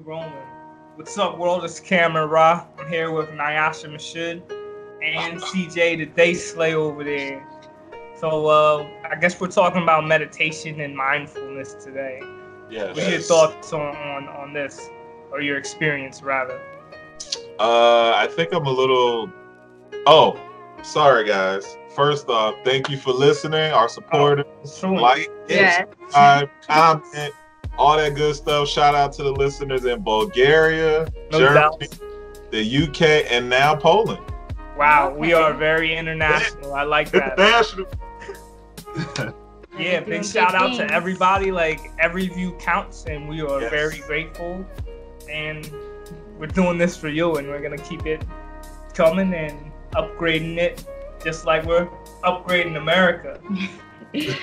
Rolling. What's up, world? It's Cameron Ra. I'm here with Nyasha Mashud and CJ the Day Slay over there. So uh, I guess we're talking about meditation and mindfulness today. Yeah. What are your thoughts on, on, on this, or your experience rather? Uh, I think I'm a little. Oh, sorry guys. First off, thank you for listening, our supporters. sure. Like, Yeah. subscribe, comment, all that good stuff. Shout out to the listeners in Bulgaria, No Germany, doubt. the UK, and now Poland. Wow, we are very international. I like that. International. Yeah, big shout out to everybody. Like every view counts, and we are Yes. very grateful. And we're doing this for you, and we're gonna keep it coming and upgrading it, just like we're upgrading America.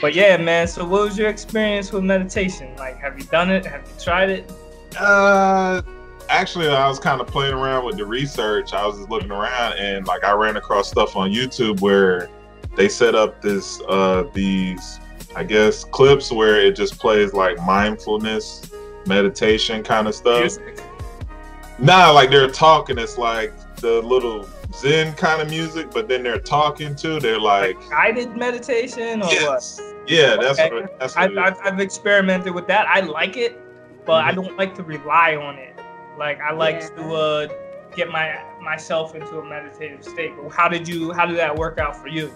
but yeah, man. So, what was your experience with meditation? Like, have you done it? Have you tried it? Uh, actually, I was kind of playing around with the research. I was just looking around, and like I ran across stuff on YouTube where they set up this uh these I guess clips where it just plays like mindfulness meditation kind of stuff. Music? Nah, like they're talking. It's like the little Zen kind of music, but then they're talking too. They're like, Guided meditation or what? yeah, that's Okay. what that's what I've, I've. I've experimented with that. I like it, but I Mhm. don't like to rely on it. Like I like Yeah. to uh, get my myself into a meditative state. But how did you? How did that work out for you?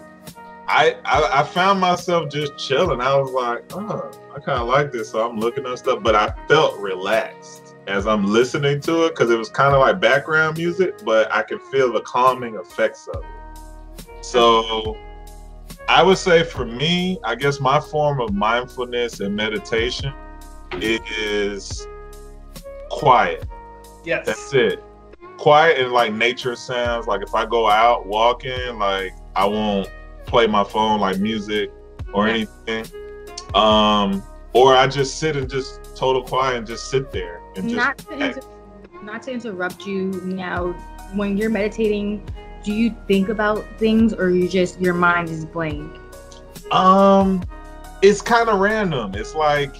I, I I found myself just chilling. I was like, oh, I kind of like this, so I'm looking at stuff. But I felt relaxed as I'm listening to it because it was kind of like background music, but I could feel the calming effects of it. So I would say for me, I guess my form of mindfulness and meditation is quiet. Yes. That's it. Quiet and like nature sounds. Like if I go out walking, like I won't play my phone like music or anything. Um, or I just sit and just total quiet and just sit there and just not to inter- not to interrupt you now when you're meditating do you think about things or you just your mind is blank um it's kind of random. It's like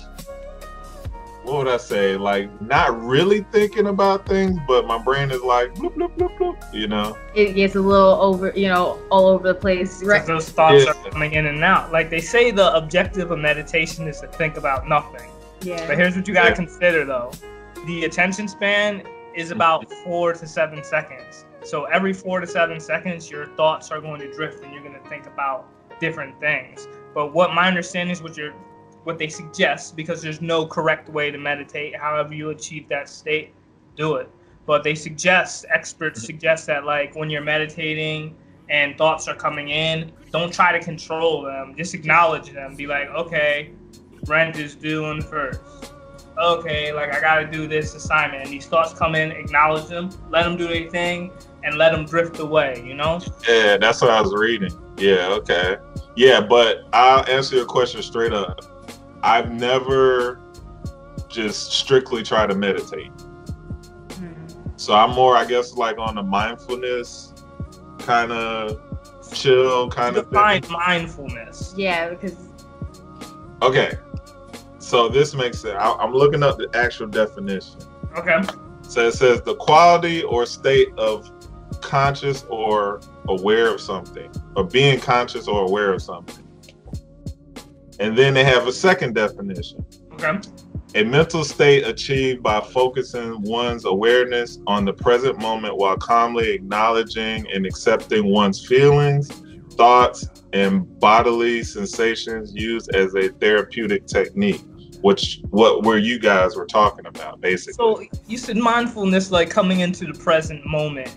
what would I say? Like not really thinking about things, but my brain is like bloop bloop bloop bloop, you know. it gets a little over you know all over the place. right Those thoughts Yeah. are coming in and out. Like they say, the objective of meditation is to think about nothing. Yeah. But here's what you gotta Yeah. consider though: the attention span is about mm-hmm. four to seven seconds. So every four to seven seconds, your thoughts are going to drift, and you're going to think about different things. But what my understanding is, what you're, what they suggest, because there's no correct way to meditate. However, you achieve that state, do it. But they suggest, experts mm-hmm. suggest that like when you're meditating and thoughts are coming in, don't try to control them. Just acknowledge them. Be like, okay, rent is due on first. Okay, like I gotta do this assignment, and these thoughts come in, acknowledge them, let them do their thing, and let them drift away. You know? Yeah, that's what I was reading. Yeah, okay. Yeah, but I'll answer your question straight up. I've never just strictly tried to meditate. Mhm. So I'm more, I guess, like on the mindfulness kind of chill kind of Define thing. mindfulness. yeah because Okay. So this makes sense. I, I'm looking up the actual definition. Okay. So it says the quality or state of conscious or aware of something, or being conscious or aware of something. And then they have a second definition Okay. a mental state achieved by focusing one's awareness on the present moment while calmly acknowledging and accepting one's feelings, thoughts, and bodily sensations used as a therapeutic technique, which what where you guys were talking about basically. So you said mindfulness, like coming into the present moment,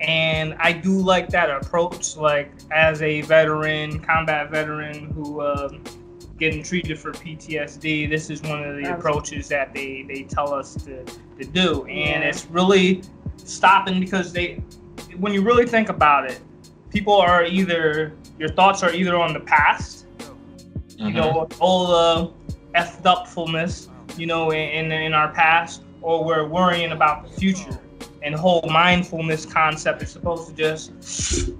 and I do like that approach. Like as a veteran, combat veteran who um, getting treated for PTSD, this is one of the Absolutely. approaches that they they tell us to to do, and Yeah. it's really stopping because they, when you really think about it, people are either your thoughts are either on the past you Mhm. know, all the effed upfulness, you know, in, in our past, or we're worrying about the future. And whole mindfulness concept is supposed to just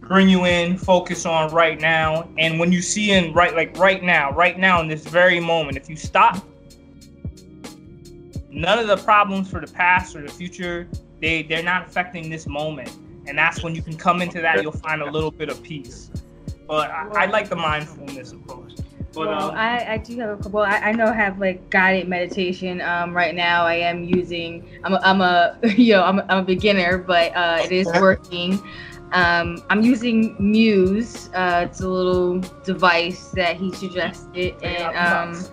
bring you in, focus on right now. And when you see in right, like right now, right now in this very moment, if you stop none of the problems for the past or the future, they they're not affecting this moment. And that's when you can come into that, you'll find a little bit of peace. But I, I like the mindfulness approach. But well, um, I, I do have a couple. I, I know I have like guided meditation. Um, right now I am using. I'm a, I'm a you know I'm a, I'm a beginner, but uh, it is working. Um, I'm using Muse. Uh, it's a little device that he suggested, and um,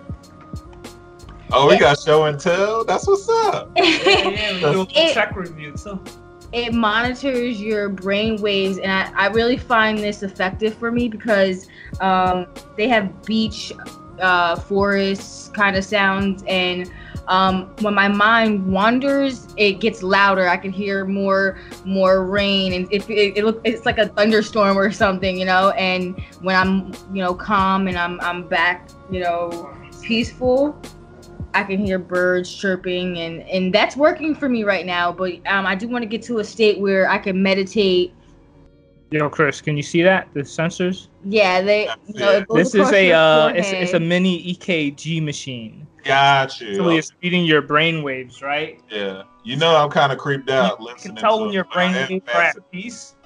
Oh, we got show and tell. That's what's up. yeah, yeah, we do little It- check review. So it monitors your brain waves and I, I really find this effective for me because um, they have beach uh, forest kind of sounds and um, when my mind wanders it gets louder. I can hear more more rain and it, it, it look, it's like a thunderstorm or something you know? And when i'm you know calm and i'm, I'm back you know peaceful I can hear birds chirping and and that's working for me right now. But um, I do want to get to a state where I can meditate. Yo, Chris, can you see that? The sensors? Yeah, they. You know, it This is a uh, it's, it's a mini EKG machine. Got you. So it's feeding your brain waves, right? Yeah. You know I'm kind of creeped out You listening can tell to when your brain head waves are at peace.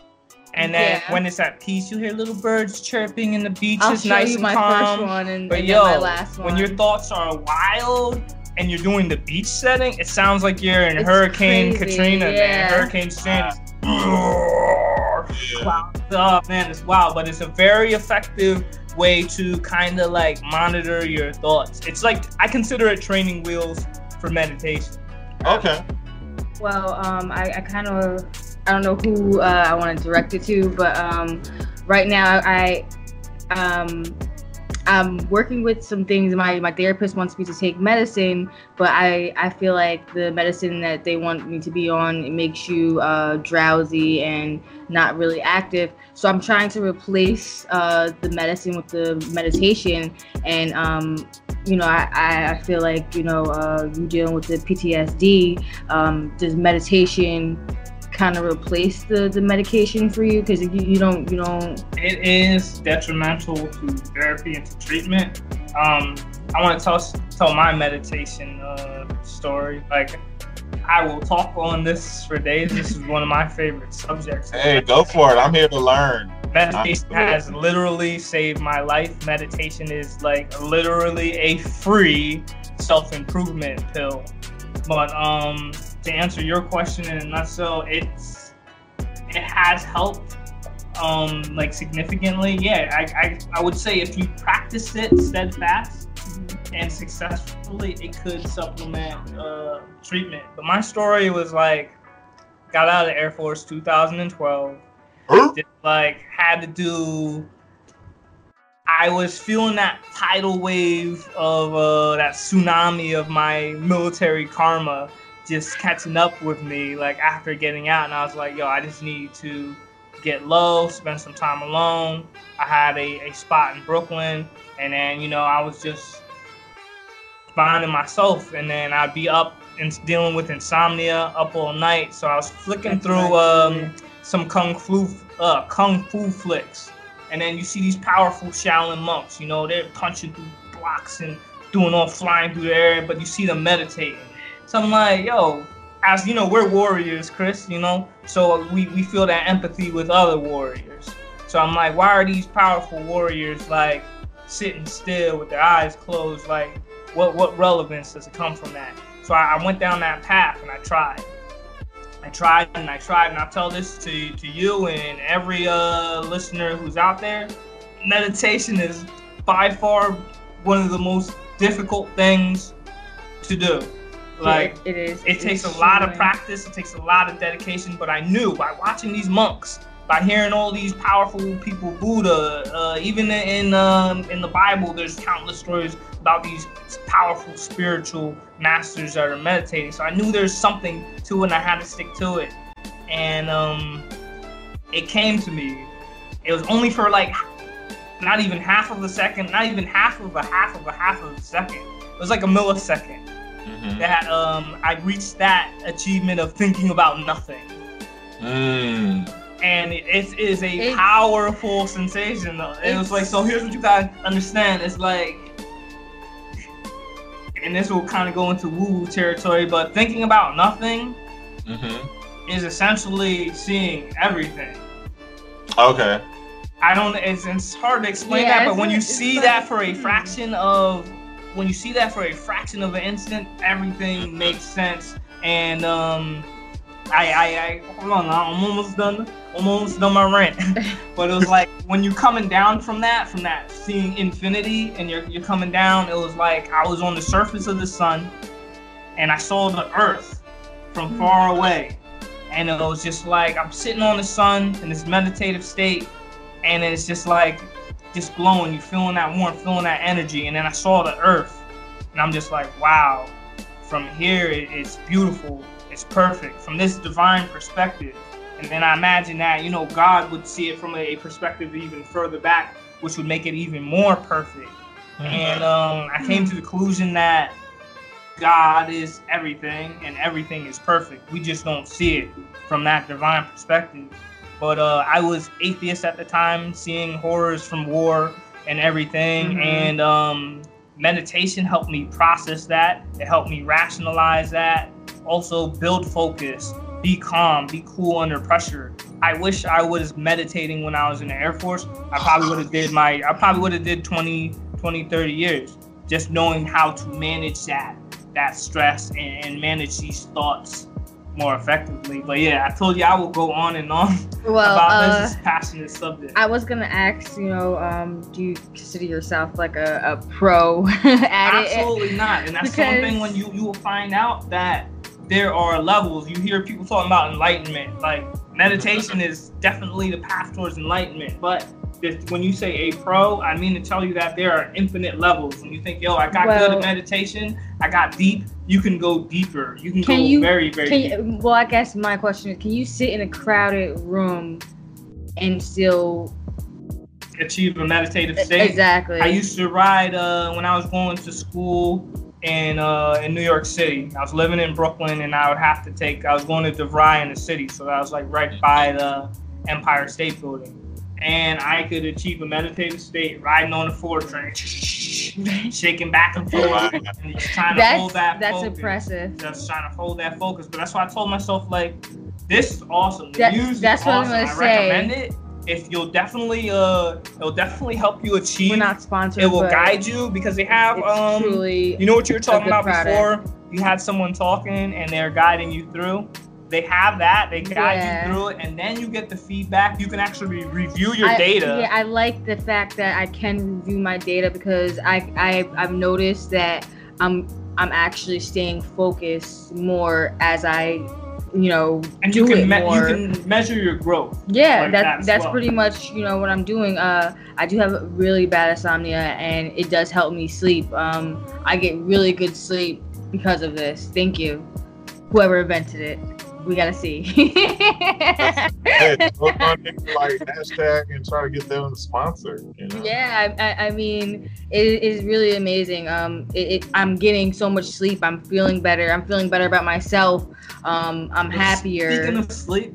And then Yeah. when it's at peace, you hear little birds chirping and the beach I'll is nice you and my calm. first one and, But and yo, then my last one. when your thoughts are wild and you're doing the beach setting, it sounds like you're in It's Hurricane crazy, Katrina, yeah. man. Hurricane Sandy. Yeah. Clouds up, man. It's wild, but it's a very effective way to kind of like monitor your thoughts. It's like I consider it training wheels for meditation. Okay. Well, um, I, I kind of, I don't know who uh, I want to direct it to, but um, right now I, um, I'm working with some things. My my therapist wants me to take medicine, but I I feel like the medicine that they want me to be on it makes you uh, drowsy and not really active. So I'm trying to replace uh, the medicine with the meditation, and um, you know I, I feel like you know uh, you dealing with the PTSD. Um, does meditation kind of replace the the medication for you? Because you, you don't you don't It is detrimental to therapy and to treatment. Um, I want to tell tell my meditation uh, story. Like I will talk on this for days. This is one of my favorite subjects. Hey, go for it. I'm here to learn. Meditation has literally saved my life. Meditation is like literally a free self improvement pill. But um, to answer your question in a nutshell, it's it has helped um like significantly. Yeah, I, I I would say if you practice it steadfast and successfully, it could supplement uh, treatment. But my story was like got out of the Air Force 2012 Huh? just like had to do I was feeling that tidal wave of uh, that tsunami of my military karma just catching up with me like after getting out and I was like yo I just need to get low spend some time alone I had a, a spot in Brooklyn and then you know I was just finding myself and then I'd be up and dealing with insomnia up all night so I was flicking That's through um some kung fu uh, kung fu flicks, and then you see these powerful Shaolin monks. You know, they're punching through blocks and doing all flying through the air, but you see them meditating. So I'm like, yo, as you know, we're warriors, Chris. You know, so we we feel that empathy with other warriors. So I'm like, why are these powerful warriors like sitting still with their eyes closed? Like, what what relevance does it come from that? So I, I went down that path and I tried. I tried and I tried, and I'll tell this to, to you and every uh, listener who's out there. Meditation is by far one of the most difficult things to do. Like, it is. it It's takes a lot of practice, it takes a lot of dedication, but I knew by watching these monks, by hearing all these powerful people, Buddha, uh, even in um, in the Bible, there's countless stories about these powerful spiritual masters that are meditating. So I knew there's something to it, and I had to stick to it. And um, it came to me. It was only for like not even half of a second, not even half of a half of a half of a second. It was like a millisecond Mhm. that um, I reached that achievement of thinking about nothing. Mm. And it, it is a It's- powerful sensation. It was like, so here's what you gotta understand. It's like, and this will kind of go into woo woo territory, but thinking about nothing Mm-hmm. is essentially seeing everything. Okay. I don't. It's, it's hard to explain Yeah, that, but when you see not- that for a fraction of, when you see that for a fraction of an instant, everything makes sense. And um, I, I, I hold on, I'm almost done. I'm almost done my rant. but it was like when you're coming down from that, from that seeing infinity, and you're you're coming down. It was like I was on the surface of the sun, and I saw the Earth from far away, and it was just like I'm sitting on the sun in this meditative state, and it's just like just glowing. You feeling that warmth, feeling that energy, and then I saw the Earth, and I'm just like, wow. From here, it's beautiful. It's perfect from this divine perspective. And then I imagine that you know God would see it from a perspective even further back, which would make it even more perfect. And um, I came to the conclusion that God is everything and everything is perfect. We just don't see it from that divine perspective. But uh, I was atheist at the time, seeing horrors from war and everything. Mhm. And um, meditation helped me process that, it helped me rationalize that, also build focus, be calm, be cool under pressure. I wish I was meditating when I was in the Air Force. I probably would have did my I probably would have did 20 20 30 years just knowing how to manage that that stress and, and manage these thoughts more effectively. But yeah, I told you I will go on and on Well, about uh, this passionate subject. I was gonna ask, you know, um, do you consider yourself like a, a pro at it? Absolutely not. And that's one thing when you you will find out that there are levels. You hear people talking about enlightenment. Like meditation is definitely the path towards enlightenment. But when you say a pro, I mean to tell you that there are infinite levels. When you think, yo, I got good at meditation, I got deep. You can go deeper. You can, Can go you- very very Can deep. you, well, I guess my question is, can you sit in a crowded room and still achieve a meditative state. exactly? I used to ride uh, when I was going to school in uh, in New York City. I was living in Brooklyn, and I would have to take. I was going to DeVry in the city, so I was like right by the Empire State Building, and I could achieve a meditative state riding on the four train, shaking back and forth, and just trying to that's hold that. that's focus. impressive. Just trying to hold that focus, but that's why I told myself like, this is awesome. The That- music that's is what I'm awesome. gonna I say. recommend it. If you'll definitely uh, it'll definitely help you achieve We're not sponsored. it will guide you because they have um you know what you were talking about product. before you had someone talking and they're guiding you through they have that they guide Yeah. you through it and then you get the feedback you can actually review your I, data Yeah, I like the fact that I can review my data because I, I I've noticed that I'm I'm actually staying focused more as I, you know, and do you can it me- you can measure your growth yeah, like that, that that's well. pretty much you know what I'm doing. Uh, I do have really bad insomnia, and it does help me sleep. Um, I get really good sleep because of this. Thank you, whoever invented it. We gotta see. Hey, look on it, like hashtag and try to get them to sponsor. You know? Yeah, I, I, I mean, it is really amazing. Um, it, it, I'm getting so much sleep. I'm feeling better. I'm feeling better about myself. Um, I'm happier. speaking of sleep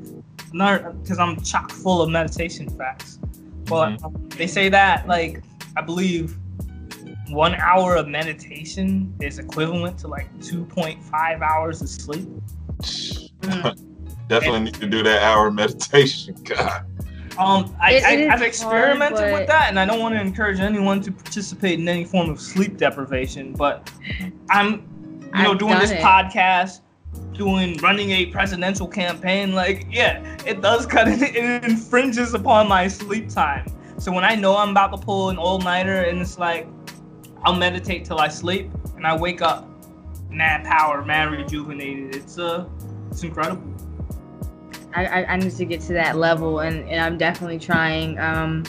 because i'm chock full of meditation facts but Mm-hmm. they say that like i believe one hour of meditation is equivalent to like 2.5 hours of sleep Definitely need to do that hour meditation. God. Um, I, It- I, it is I've experimented hard, with that, and I don't want to encourage anyone to participate in any form of sleep deprivation. But I'm, you know, I've doing this it. podcast, doing running a presidential campaign. Like, yeah, it does cut it. It infringes upon my sleep time. So when I know I'm about to pull an all nighter, and it's like, I'll meditate till I sleep, and I wake up mad power, mad rejuvenated. It's uh, it's incredible. I, I, I need to get to that level, and, and I'm definitely trying. Um,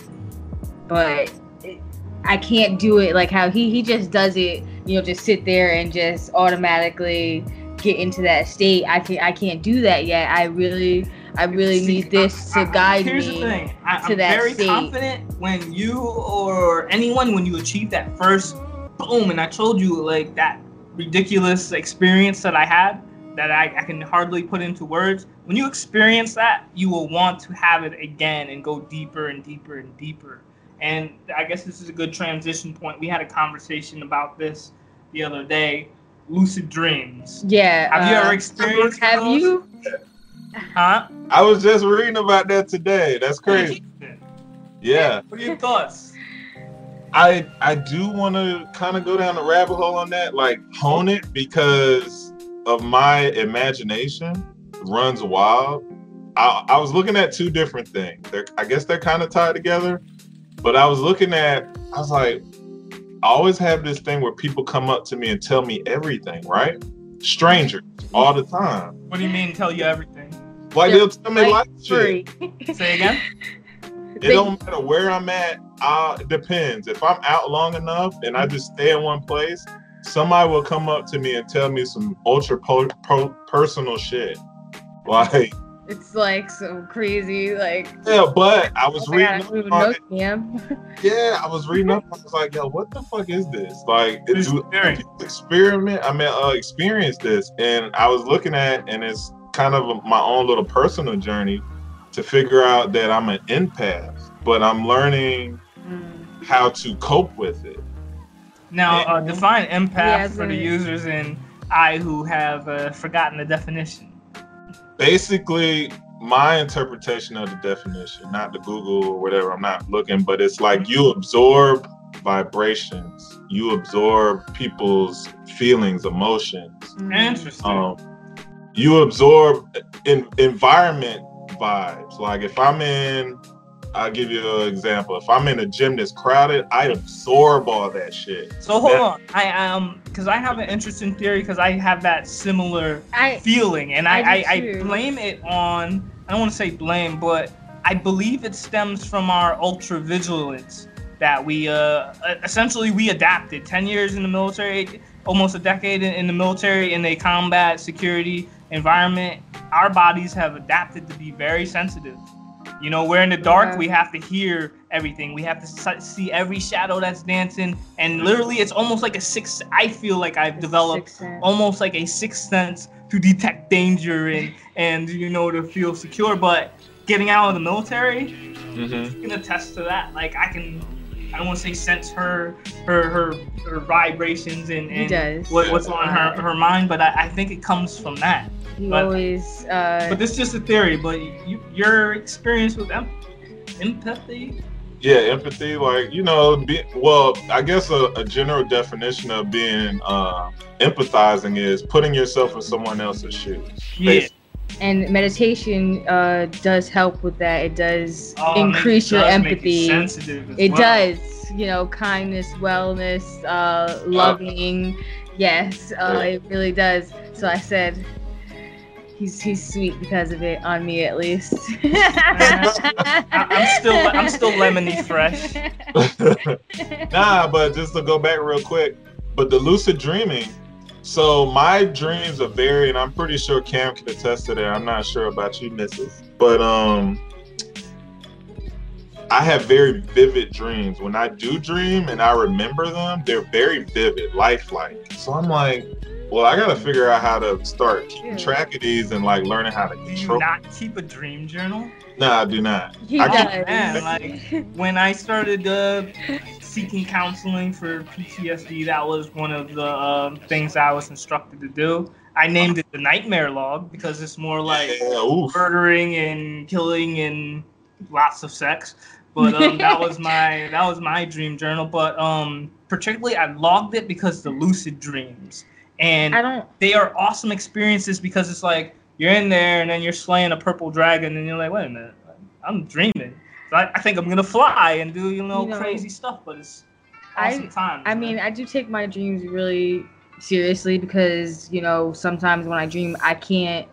but it, I can't do it like how he he just does it. You know, just sit there and just automatically get into that state. I can I can't do that yet. I really I really See, need this I- to I- guide here's me. the thing. I, to I'm that very state. confident when you or anyone when you achieve that first boom, and I told you like that ridiculous experience that I had that I, I can hardly put into words. When you experience that, you will want to have it again and go deeper and deeper and deeper. And I guess this is a good transition point. We had a conversation about this the other day. Lucid dreams. Yeah. Have you uh, ever experienced Have those? you? Huh? I was just reading about that today. That's crazy. Yeah. What are your thoughts? I I do want to kind of go down the rabbit hole on that, like hone it because of my imagination runs wild. I, I was looking at two different things. They're, I guess they're kind of tied together, but I was looking at. I was like, I always have this thing where people come up to me and tell me everything, right? Strangers all the time. What do you mean? Tell you everything? Like Yeah, they'll tell me Like life shit. Say again. It They- don't matter where I'm at. Uh, it depends. If I'm out long enough and I just stay in one place, somebody will come up to me and tell me some ultra po- po- personal shit. Like, It's like so crazy. Like, yeah, but I was oh my God, I reading don't up on it. Yeah, I was reading up. I was like, yo, what the fuck is this? Like, What is do experience? experiment? I mean, uh, experience this, and I was looking at, and it's kind of my own little personal journey to figure out that I'm an empath, but I'm learning Mm. how to cope with it. Now, uh, define empath Yeah, for the so- users and I who have uh, forgotten the definition. Basically, my interpretation of the definition, not the Google or whatever, I'm not looking, but it's like you absorb vibrations, you absorb people's feelings, emotions. Mm. Interesting. Um, you absorb in, environment vibes. Like if I'm in, I'll give you an example. If I'm in a gym that's crowded, I absorb all that shit. so hold that- on, I um, because I have an interesting theory because I have that similar I feeling, and I I I, I, blame it on I don't want to say blame, but I believe it stems from our ultra vigilance that we uh essentially we adapted 10 years in the military almost a decade in, in the military in a combat security environment our bodies have adapted to be very sensitive you know we're in the dark Yeah. we have to hear everything. We have to see every shadow that's dancing. And literally it's almost like a six i feel like i've developed almost like a sixth sense to detect danger and and you know to feel secure. But getting out of the military Mm-hmm. I can attest to that. Like i can i don't want to say sense her her her, her vibrations and, and what, what's on her, her mind but I, I think it comes from that He but- always. Uh, but this is just a theory but you, your experience with em- empathy Yeah, empathy, like you know, be, well, I guess a, a general definition of being uh, empathizing is putting yourself in someone else's shoes. yeah and meditation uh, does help with that. It does Oh, it increase your does make you empathy. sensitive as It well. does, you know, kindness, wellness, uh, loving. Yes, uh, Yeah. it really does. So I said, he's he's sweet because of it on me at least. I'm still I'm still lemony fresh nah, but just to go back real quick, but the lucid dreaming. So my dreams are very, and I'm pretty sure Cam can attest to that. I'm not sure about you, Mrs. But um, I have very vivid dreams. When I do dream and I remember them, they're very vivid, lifelike. So I'm like, well, I gotta figure out how to start keeping Yeah. track of these and like learning how to do you control. not keep a dream journal No, I do not. he I does. can- man, like, when I started uh, seeking counseling for PTSD, that was one of the um, things I was instructed to do. I named it the nightmare log because it's more like yeah, murdering and killing and lots of sex. But um, that was my that was my dream journal. But um, particularly, I logged it because the lucid dreams, and I don't. they are awesome experiences because it's like you're in there and then you're slaying a purple dragon and you're like, wait a minute, I'm dreaming. So I, I think I'm gonna fly and do you know, You know, crazy stuff, but it's I- awesome times. I man. mean, I do take my dreams really seriously because you know sometimes when I dream, I can't.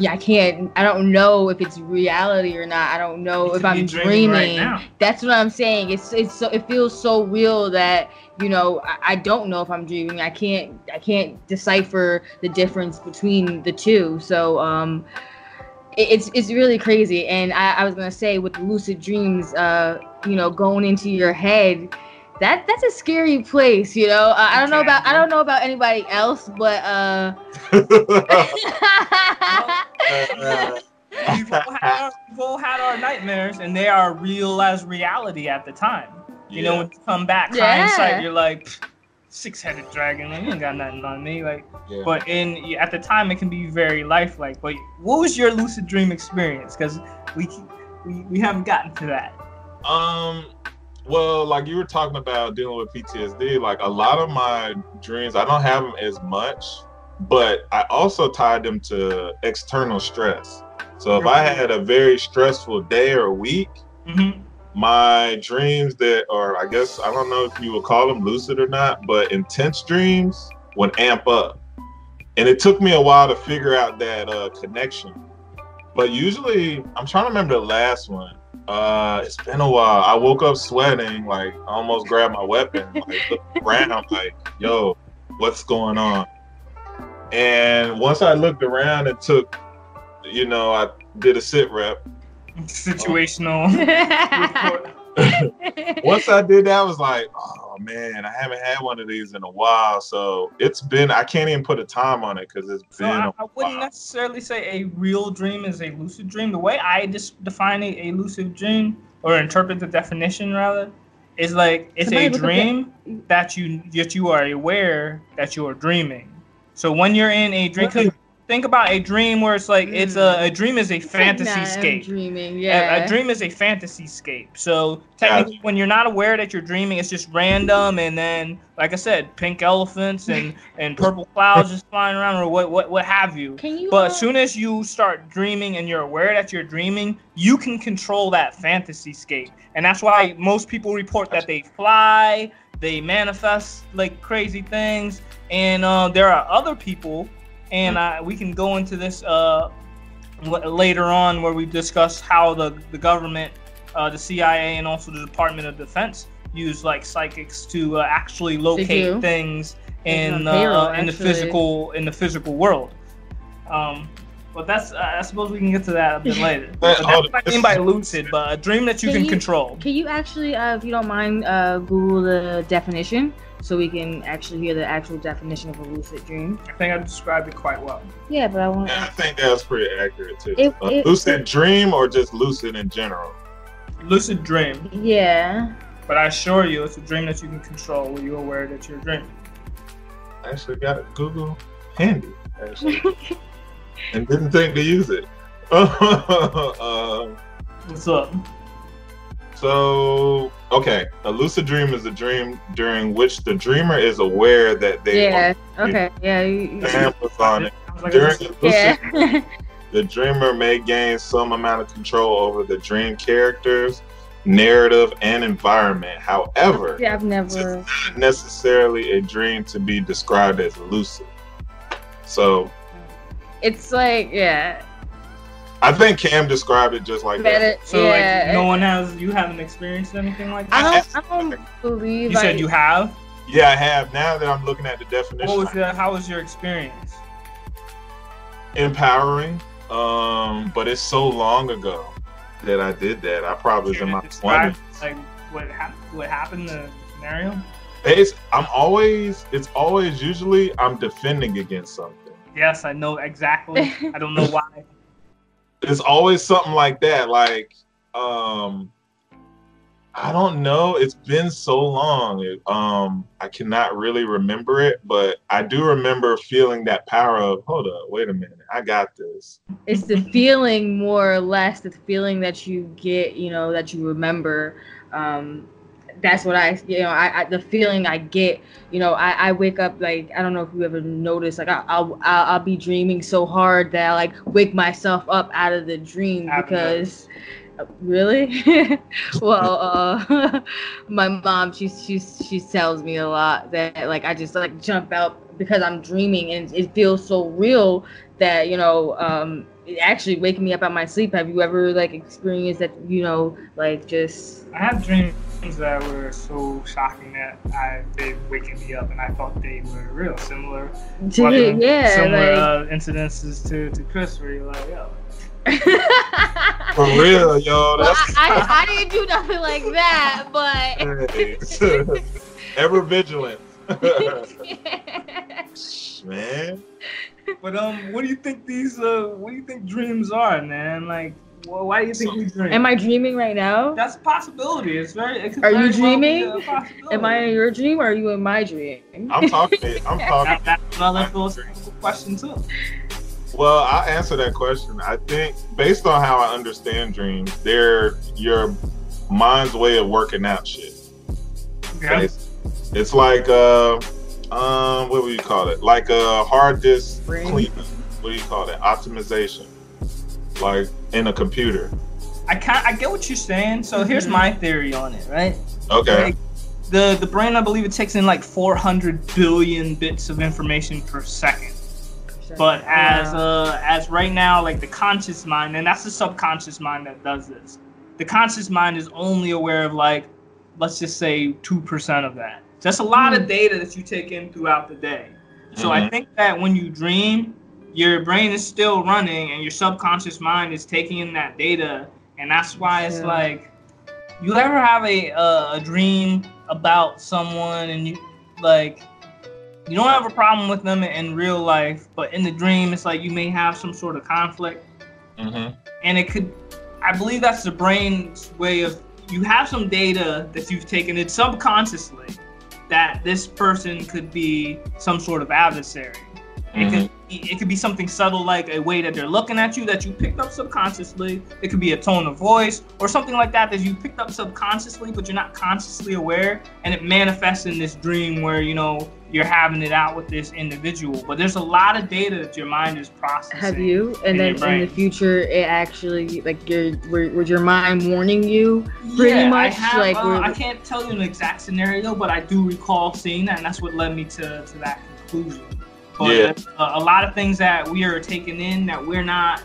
Yeah, I can't. I don't know if it's reality or not. I don't know if I'm dreaming dreaming. now. That's what I'm saying. It's it's so it feels so real that you know I, I don't know if I'm dreaming. I can't I can't decipher the difference between the two. So um, it's it's really crazy. And I, I was gonna say with lucid dreams, uh, you know, going into your head. That that's a scary place, you know. Uh, I don't know about I don't know about anybody else, but uh. we've, all had our, we've all had our nightmares and they are real as reality at the time. You know, when you come back Yeah. hindsight, you're like, six-headed dragon. Like, you ain't got nothing on me. Like, Yeah. but in at the time, it can be very lifelike. But what was your lucid dream experience? Because we, we we haven't gotten to that. Um, well, like you were talking about dealing with PTSD, like a lot of my dreams, I don't have them as much, but I also tied them to external stress. So if I had a very stressful day or week, Mm-hmm. My dreams that, are, I guess I don't know if you would call them lucid or not, but intense dreams would amp up. And it took me a while to figure out that uh, connection. But usually, I'm trying to remember the last one. Uh, it's been a while. I woke up sweating, like I almost grabbed my weapon, like looked around, like, yo, what's going on? And once I looked around and took, you know, I did a sit rep. Situational. Once I did that, I was like, oh man, I haven't had one of these in a while. So it's been, I can't even put a time on it because it's So been. I, a I wouldn't while. necessarily say a real dream is a lucid dream. The way I just define a, a lucid dream or interpret the definition rather is like it's Somebody a dream that you that you are aware that you are dreaming. So when you're in a dream, 'cause think about a dream where it's like it's a, a dream is a fantasy Nah, scape. dreaming, yeah. A, dream is a fantasy scape. So technically, when you're not aware that you're dreaming, it's just random. And then, like I said, pink elephants and, and purple clouds just flying around, or what what what have you. Can you? But uh, as soon as you start dreaming and you're aware that you're dreaming, you can control that fantasy scape. And that's why most people report that they fly, they manifest like crazy things. And uh, there are other people, and uh, we can go into this uh, l- later on where we discuss how the, the government, uh, the CIA, and also the Department of Defense use like psychics to uh, actually locate things in on payroll, uh, in the physical in the physical world. Um, but that's uh, I suppose we can get to that a bit later. But But that's what I mean by lucid, but a dream that you Can can you- control. Can you actually, uh, if you don't mind, uh, Google the definition so we can actually hear the actual definition of a lucid dream? I think I described it quite well. Yeah, but I want. Yeah, I think that was pretty accurate too. It- a it- lucid dream or just lucid in general? Lucid dream, Yeah. but I assure you, it's a dream that you can control when you're aware that you're dreaming. I actually got Google handy, actually, and didn't think to use it. um, What's up? So, okay, a lucid dream is a dream during which the dreamer is aware that they Yeah. Okay. Yeah. you- are it. Like During a lucid Yeah. the dreamer may gain some amount of control over the dream characters, narrative, and environment. However, yeah. I've never. not necessarily a dream to be described as lucid. So, It's like yeah. I think Cam described it just like that. Better. So yeah. like no one has you haven't experienced anything like I that. don't. I don't believe. You said you have. Yeah, I have. Now that I'm looking at the definition, What was the, how was your experience? empowering. Um, but it's so long ago that I did that. I probably was in my you describe twenties. like what happened? What happened? The scenario. It's I'm always it's always usually I'm defending against something. Yes, I know exactly. I don't know why. It's always something like that. Like um I don't know. It's been so long. Um I cannot really remember it, but I do remember feeling that power of hold up, wait a minute, I got this. it's the feeling more or less the feeling that you get you know that you remember um that's what i you know i, I the feeling i get you know I, I wake up like i don't know if you ever noticed like I, I'll, I'll i'll be dreaming so hard that i like wake myself up out of the dream because really? Well uh my mom she she she tells me a lot that like i just like jump out because i'm dreaming and it feels so real that you know um actually waking me up out my sleep have you ever like experienced that you know like just I have dreams that were so shocking that I they waking me up, and I thought they were real, similar. to, Whether- yeah similar like uh, incidences to to Chris, where you're like, yo, For real, yo. well, I, I, I didn't do nothing like that but ever vigilant. Man. But um, what do you think these uh, what do you think dreams are, man? Like, Well, why do you think we dream? Am I dreaming right now? That's a possibility. It's very. It Are you very well be dreaming? a possibility. Am I in your dream or are you in my dream? I'm talking. I'm talking. That, that's another philosophical question too. Well, I'll answer that question. I think based on how I understand dreams, they're your mind's way of working out shit. Okay. It's, it's like uh, um, what would you call it? Like a hard disk Brain. What do you call that? Optimization. Like in a computer. I can I get what you're saying. So here's Mhm. my theory on it, right? Okay. Like, the the brain, I believe, it takes in like 400 billion bits of information per second. But as Wow. uh as right now, like the conscious mind, and that's the subconscious mind that does this. The conscious mind is only aware of like, let's just say two percent of that. That's a lot Hmm. of data that you take in throughout the day. So I Mhm. think that when you dream, your brain is still running and your subconscious mind is taking in that data, and that's why it's Yeah. like, you ever have a uh, a dream about someone and you like you don't have a problem with them in real life, but in the dream it's like you may have some sort of conflict, hmm and it could. I believe that's the brain's way of you have some data that you've taken it subconsciously that this person could be some sort of adversary. It could mm-hmm. it could be something subtle like a way that they're looking at you that you picked up subconsciously. It could be a tone of voice or something like that that you picked up subconsciously, but you're not consciously aware, and it manifests in this dream where you know you're having it out with this individual. But there's a lot of data that your mind is processing. Have you? And in then in the future, it actually like your were- was your mind warning you? Pretty yeah, much, I have, like, uh, I can't tell you an exact scenario, but I do recall seeing that, and that's what led me to, to that conclusion. But Yeah. uh, a lot of things that we are taking in that we're not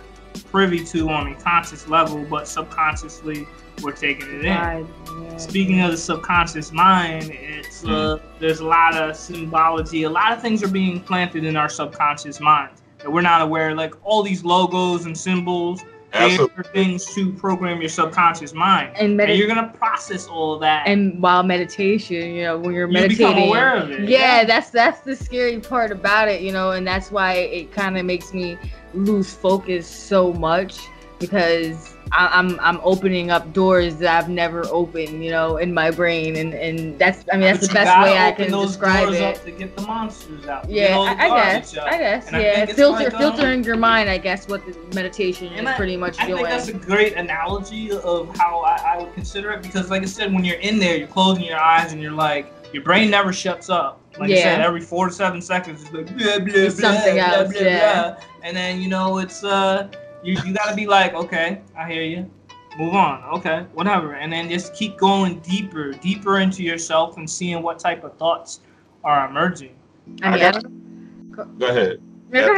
privy to on a conscious level, but subconsciously we're taking it in. God, yeah. Speaking of the subconscious mind, it's uh, there's a lot of symbology. A lot of things are being planted in our subconscious mind that we're not aware. Like all these logos and symbols, Absolutely. are things to program your subconscious mind, and and you're gonna process all of that. and while meditation, you know, when you're you meditating, become aware of it. yeah, that's that's the scary part about it, you know, and that's why it kind of makes me lose focus so much because I, I'm I'm opening up doors that I've never opened, you know, in my brain, and and that's I mean that's But the best way I can describe it. to get the monsters out. Yeah, I, I guess. out. I guess. And yeah, it's filter like, um, filtering your mind. I guess what the meditation And is I- pretty much I doing. think that's a great analogy of how I, I would consider it because, like I said, when you're in there, you're closing your eyes and you're like, your brain never shuts up. Like I said, every four to seven seconds, it's like blah blah It's blah, something blah, else, blah, yeah. blah. and then you know it's uh you you gotta be like, okay, I hear you. Move on, okay, whatever, and then just keep going deeper, deeper into yourself and seeing what type of thoughts are emerging. I mean, I I got- Go ahead. Go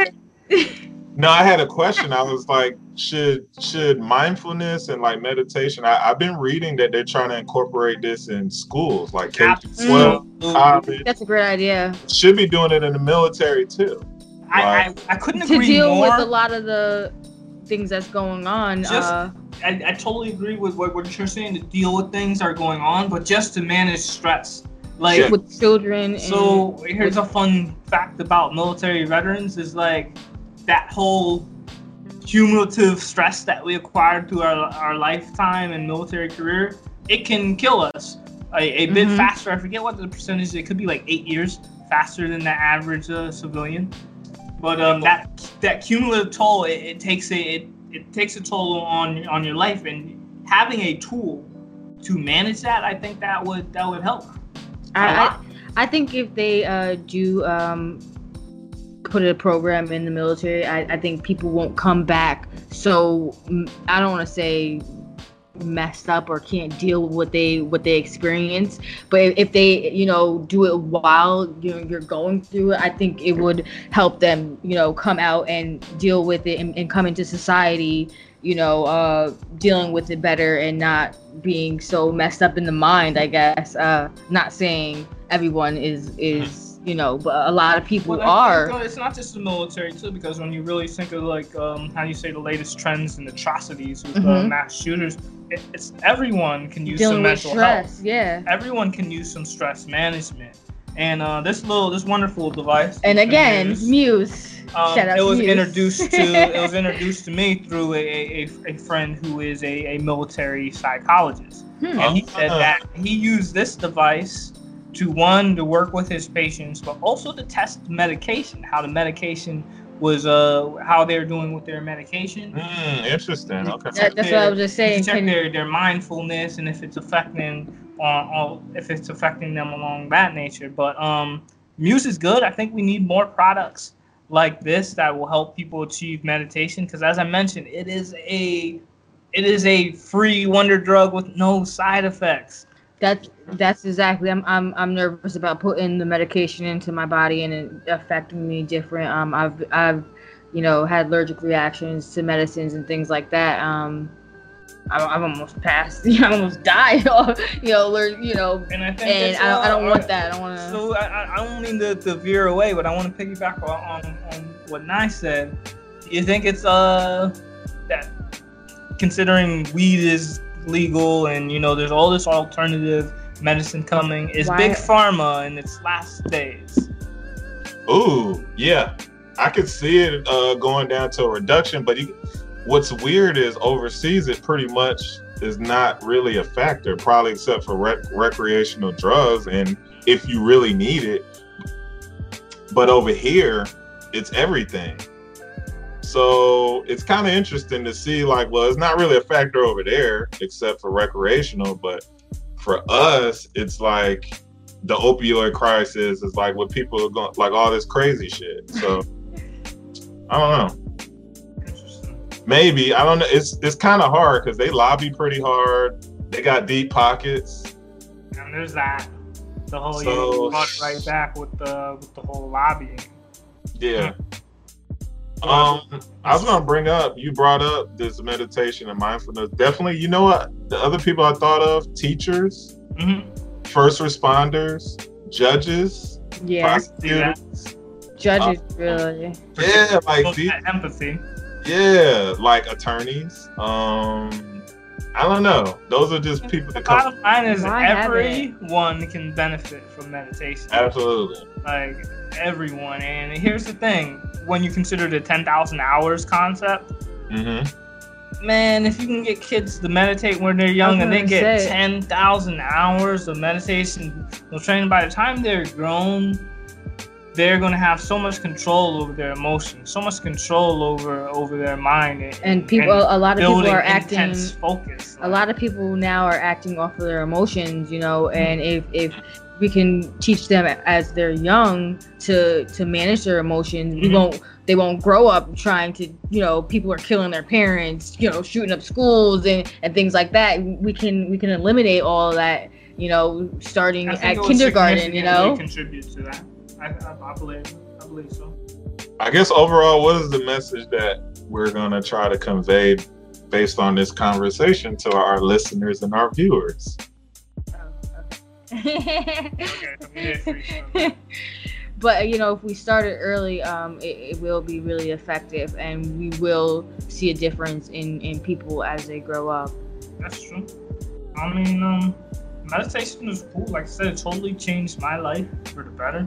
ahead. No, I had a question. I was like, should should mindfulness and like meditation? I, I've been reading that they're trying to incorporate this in schools, like K twelve, Absolutely. That's a great idea Should be doing it in the military too. I, I, I couldn't to agree deal more. with a lot of the things that's going on. Just- uh, I, I totally agree with what, what you're saying to deal with things that are going on, but just to manage stress. Like, Yeah. with children. And, so here's a fun fact about military veterans is like that whole cumulative stress that we acquired through our, our lifetime and military career, it can kill us a, a bit Mhm. faster. I forget what the percentage, it could be like eight years faster than the average uh, civilian. But um, that that cumulative toll, it, it takes a it, it takes a toll on on your life, and having a tool to manage that, I think that would that would help. I. I, I think if they uh, do um, put a program in the military, I, I think people won't come back. So I don't want to say messed up or can't deal with what they what they experience but if, if they you know do it while you're, you're going through it i think it would help them you know come out and deal with it and, and come into society you know uh dealing with it better and not being so messed up in the mind i guess uh not saying everyone is is you know but a lot of people Well, are think, uh, it's not just the military too, because when you really think of like um, how you say the latest trends and atrocities with uh, Mhm. mass shooters, it, it's everyone can use dealing some mental stress health. yeah Everyone can use some stress management, And uh, this little, this wonderful device. And again, Muse, Muse. um, Shout out it was Muse. introduced to it was introduced to me through a, a, a- a friend who is a, a military psychologist. Hmm. And he said Ah. that he used this device to one to work with his patients, but also to test medication, how the medication was, uh, how they're doing with their medication. Mm, interesting. Okay. That- that's what I was just saying. check Can- their, their mindfulness and if it's affecting on, on if it's affecting them along that nature. But um, Muse is good. I think we need more products like this that will help people achieve meditation. Because as I mentioned, it is a it is a free wonder drug with no side effects. That's that's exactly. I'm I'm I'm nervous about putting the medication into my body and it affecting me different. Um, I've I've, you know, had allergic reactions to medicines and things like that. Um, I've, I've almost passed. I almost died. you know, aller- you know, And I think and I don't, I don't want that. I don't want to. So I, I- I don't mean to, to veer away, but I want to piggyback on, on, on what Nye said. Do you think it's uh that considering weed is legal and you know there's all this alternative medicine coming, is Why- big pharma in its last days? Ooh, yeah. I could see it uh, going down to a reduction, but you, what's weird is overseas it pretty much is not really a factor, probably except for rec- recreational drugs, and if you really need it. But over here, it's everything. So it's kind of interesting to see, like, well, it's not really a factor over there except for recreational, but for us, it's like the opioid crisis is like what people are going like all this crazy shit. So I don't know. Maybe I don't know. It's it's kind of hard because they lobby pretty hard. They got deep pockets. And there's that. The whole So- you right back with the with the whole lobbying. Yeah. Um, I was gonna bring up. You brought up this meditation and mindfulness. Definitely. You know what? The other people I thought of: teachers, hmm first responders, judges, yeah, prosecutors. judges really. Yeah, like Build these, empathy. Yeah, like attorneys. Um, I don't know. Those are just people The that come. bottom line is Why everyone can benefit from meditation. Absolutely. Like everyone. And here's the thing: when you consider the 10,000 hours concept, Mm-hmm. man, if you can get kids to meditate when they're young and they get say. 10,000 hours of meditation, well, training by the time they're grown, they're gonna have so much control over their emotions, so much control over over their mind, and, And people, a lot of people are acting. focus. a lot of people now are acting off of their emotions you know and if if we can teach them as they're young to to manage their emotions we Mhm. won't they won't grow up trying to you know people are killing their parents you know shooting up schools and and things like that we can we can eliminate all of that you know starting at kindergarten you know contribute to that. I, I, I believe, I believe so. I guess overall, what is the message that we're gonna try to convey based on this conversation to our listeners and our viewers? Okay, we did agree, so. but you know if we started early um it, it will be really effective and we will see a difference in in people as they grow up That's true. I mean, um, meditation is cool. Like I said, it totally changed my life for the better.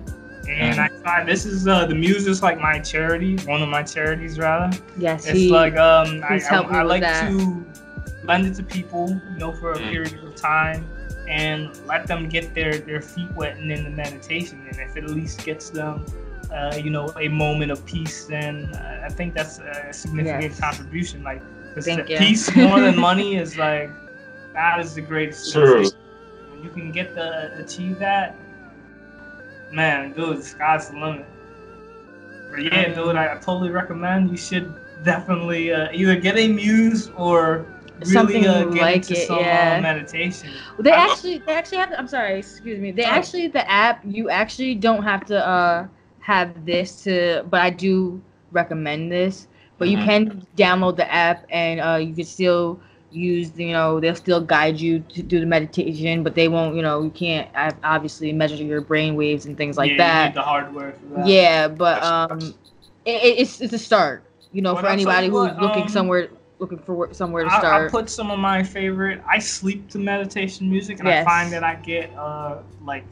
And I tried. This is uh, the Muse is like my charity, one of my charities rather. yes It's he, like um, I, he's I, helped I like that. to lend it to people, you know, for a Mm. period of time, and let them get their their feet wet and in the meditation. And if it at least gets them, uh, you know, a moment of peace, then uh, I think that's a significant Yes. contribution. Like, Thank the you. peace more than money is like that is the greatest. True. When you can get the achieve that, man, dude, the sky's the limit. But yeah, dude, I, I totally recommend you should definitely uh, either get a muse or really Something uh, get like into it, some yeah. uh, meditation. they I- actually they actually have i'm sorry excuse me they Oh. actually the app you actually don't have to uh have this to but i do recommend this but you Mhm. can download the app and uh you can still use you know they'll still guide you to do the meditation but they won't you know you can't uh, obviously measure your brain waves and things like yeah, You that need the hardware for that. yeah but um it, it- it's it's a start you know Well, for I'll anybody who's what, looking um, somewhere looking for somewhere to I, I start put some of my favorite. I sleep to meditation music, and Yes. I find that I get uh like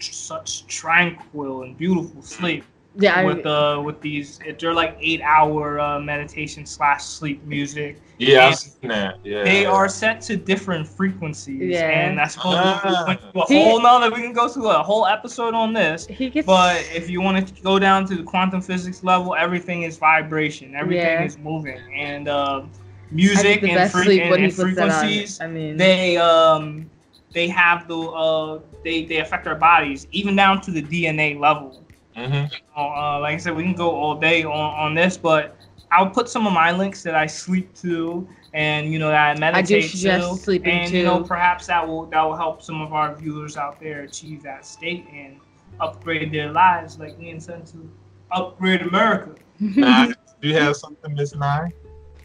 such tranquil and beautiful sleep Yeah, with I, uh with these. They're like eight hour uh, meditation slash sleep music. Yeah, I've seen that. Yeah. They are set to different frequencies, Yeah. and that's supposed Ah. to go a See- whole nother. We can go through a whole episode on this. he gets. But if you want to go down to the quantum physics level, everything is vibration. Everything Yeah. is moving, and uh, music the and, best fre- sleep and, when he and puts that on. frequencies. I mean, They um they have the uh they they affect our bodies even down to the DNA level. Mhm. Uh, like I said, we can go all day on, on this, but I'll put some of my links that I sleep to and you know that I meditate suggest to, sleeping and you know perhaps that will that will help some of our viewers out there achieve that state and upgrade their lives, like Ian said to upgrade America. Nah, do you have something, Miss Nye?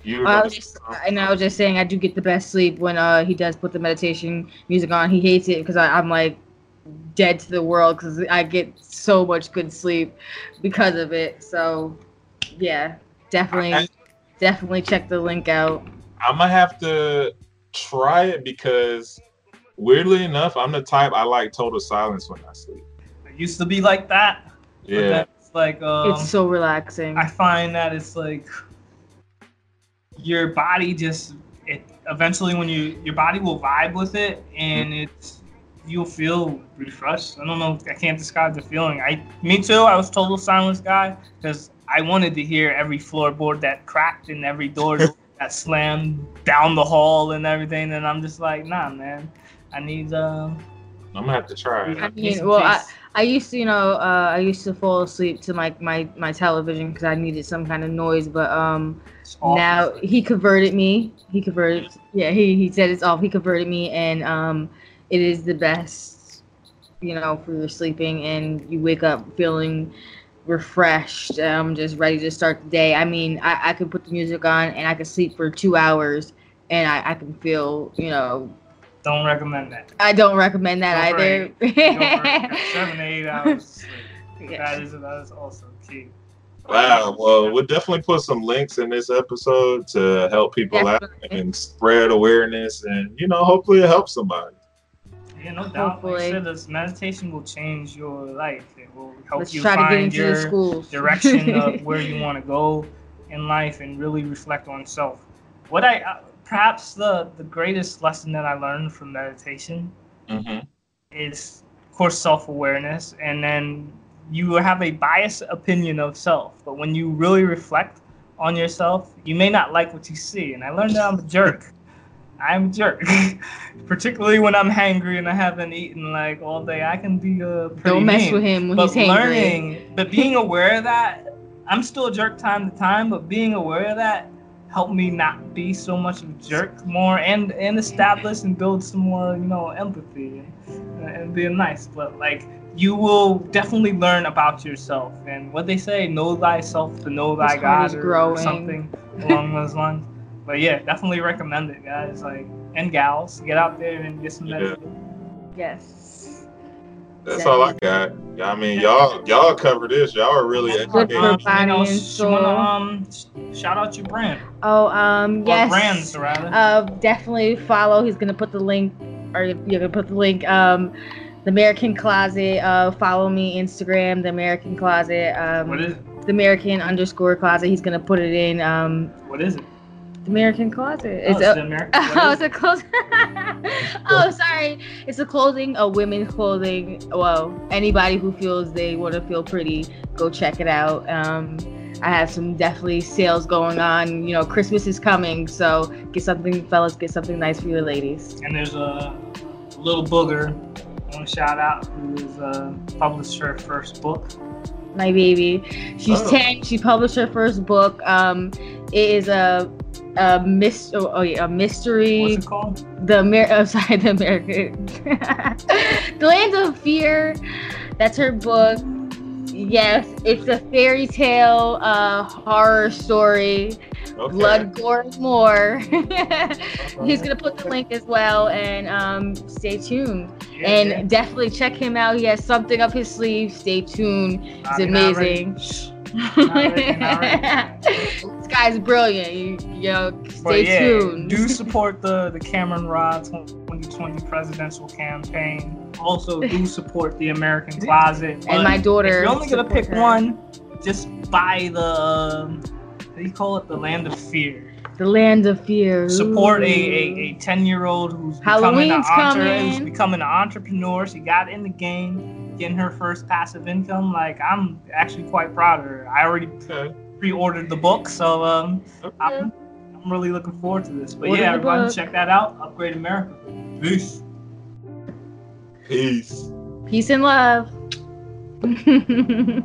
You were I was just, something? and I was just saying, I do get the best sleep when uh he does put the meditation music on. He hates it because I'm like dead to the world because I get so much good sleep because of it. So, yeah, definitely, I- definitely check the link out. I'm gonna have to try it because weirdly enough, I'm the type I like total silence when I sleep. I used to be like that, Yeah. then it's like um, it's so relaxing. I find that it's like your body just it eventually when you your body will vibe with it and it's you'll feel refreshed. I don't know. I can't describe the feeling. I me too. I was total silence guy because I wanted to hear every floorboard that cracked and every door that slammed down the hall and everything. And I'm just like, nah, man. I need uh. I'm gonna have to try. I mean, well, I. I used to, you know, uh, I used to fall asleep to my my my television because I needed some kind of noise, but um. Now he converted me he converted yeah he, he said it's off he converted me and um it is the best you know for your sleeping and you wake up feeling refreshed um just ready to start the day i mean i, I could put the music on and i could sleep for two hours and i, I can feel you know don't recommend that. i don't recommend that Go for either Go seven to eight hours. Of sleep. Yeah. That is that is also key. Wow. Well, we'll definitely put some links in this episode to help people out and spread awareness, and you know, hopefully it helps somebody. Yeah, no doubt. Like I Hopefully. said, this meditation will change your life. It will help let's you try to get find into your the schools direction of where you want to go in life and really reflect on self. What I uh, perhaps the the greatest lesson that I learned from meditation hmm is, of course, self awareness, and then you have a biased opinion of self. But when you really reflect on yourself, you may not like what you see. And I learned that I'm a jerk. I'm a jerk, particularly when I'm hangry and I haven't eaten like all day. I can be a pretty don't mess mean. with him when But he's hangry learning, but being aware of that, I'm still a jerk time to time. But being aware of that helped me not be so much of a jerk more, and and establish and build some more, you know, empathy and, uh, and being nice. But like you will definitely learn about yourself and what they say, know thyself to know thy His heart is God or, or something along those lines. But yeah, definitely recommend it, guys. Like and gals, get out there and get some Yeah. meditation. yes That's all I got. I mean, y'all, y'all cover this. Y'all are really Good for educated. Um, you know, sh- wanna, um, shout out your brand. oh um Or yes brands, rather. uh, definitely follow. He's gonna put the link, or you're gonna put the link. Um, the American Closet. Uh, follow me Instagram, the American Closet. Um, what is it? the American underscore Closet. He's gonna put it in. Um, What is it? American Closet. Oh, It's it's a- American. Oh, it's a clothing. oh, sorry. It's a clothing, a women's clothing. Well, anybody who feels they want to feel pretty, go check it out. Um, I have some definitely sales going on. You know, Christmas is coming, so get something, fellas, get something nice for your ladies. And there's a little booger. I want to shout out who is uh, published her first book. My baby, she's Oh. ten. She published her first book. Um, it is a a mys- oh, oh yeah, a mystery. What's it called? the Amer- oh, sorry, the American, the Land of Fear. That's her book. Yes, it's a fairy tale, uh, horror story, Okay. blood, gore, more. He's gonna put the link as well, and um, stay tuned. Yeah, and yeah. definitely check him out. He has something up his sleeve. Stay tuned. It's Bobby, not ready. amazing. Shh. Not ready, not ready. this guy's brilliant. You, But stay yeah, tuned. do support the the Cameron Rod 2020 presidential campaign also do support the American Closet. And my daughter If you're only gonna pick her. one, just buy the. um, What do you call it? The Land of Fear. The Land of Fear. Support a, a, a 10 year old who's Halloween's becoming, an entre- who's becoming an entrepreneur. She got in the game, getting her first passive income. Like, I'm actually quite proud of her. I already Okay. pre ordered the book, so um, okay. I'm, I'm really looking forward to this. But Order yeah, the everybody book. check that out. Upgrade America. Peace. Peace. Peace and love. Boom.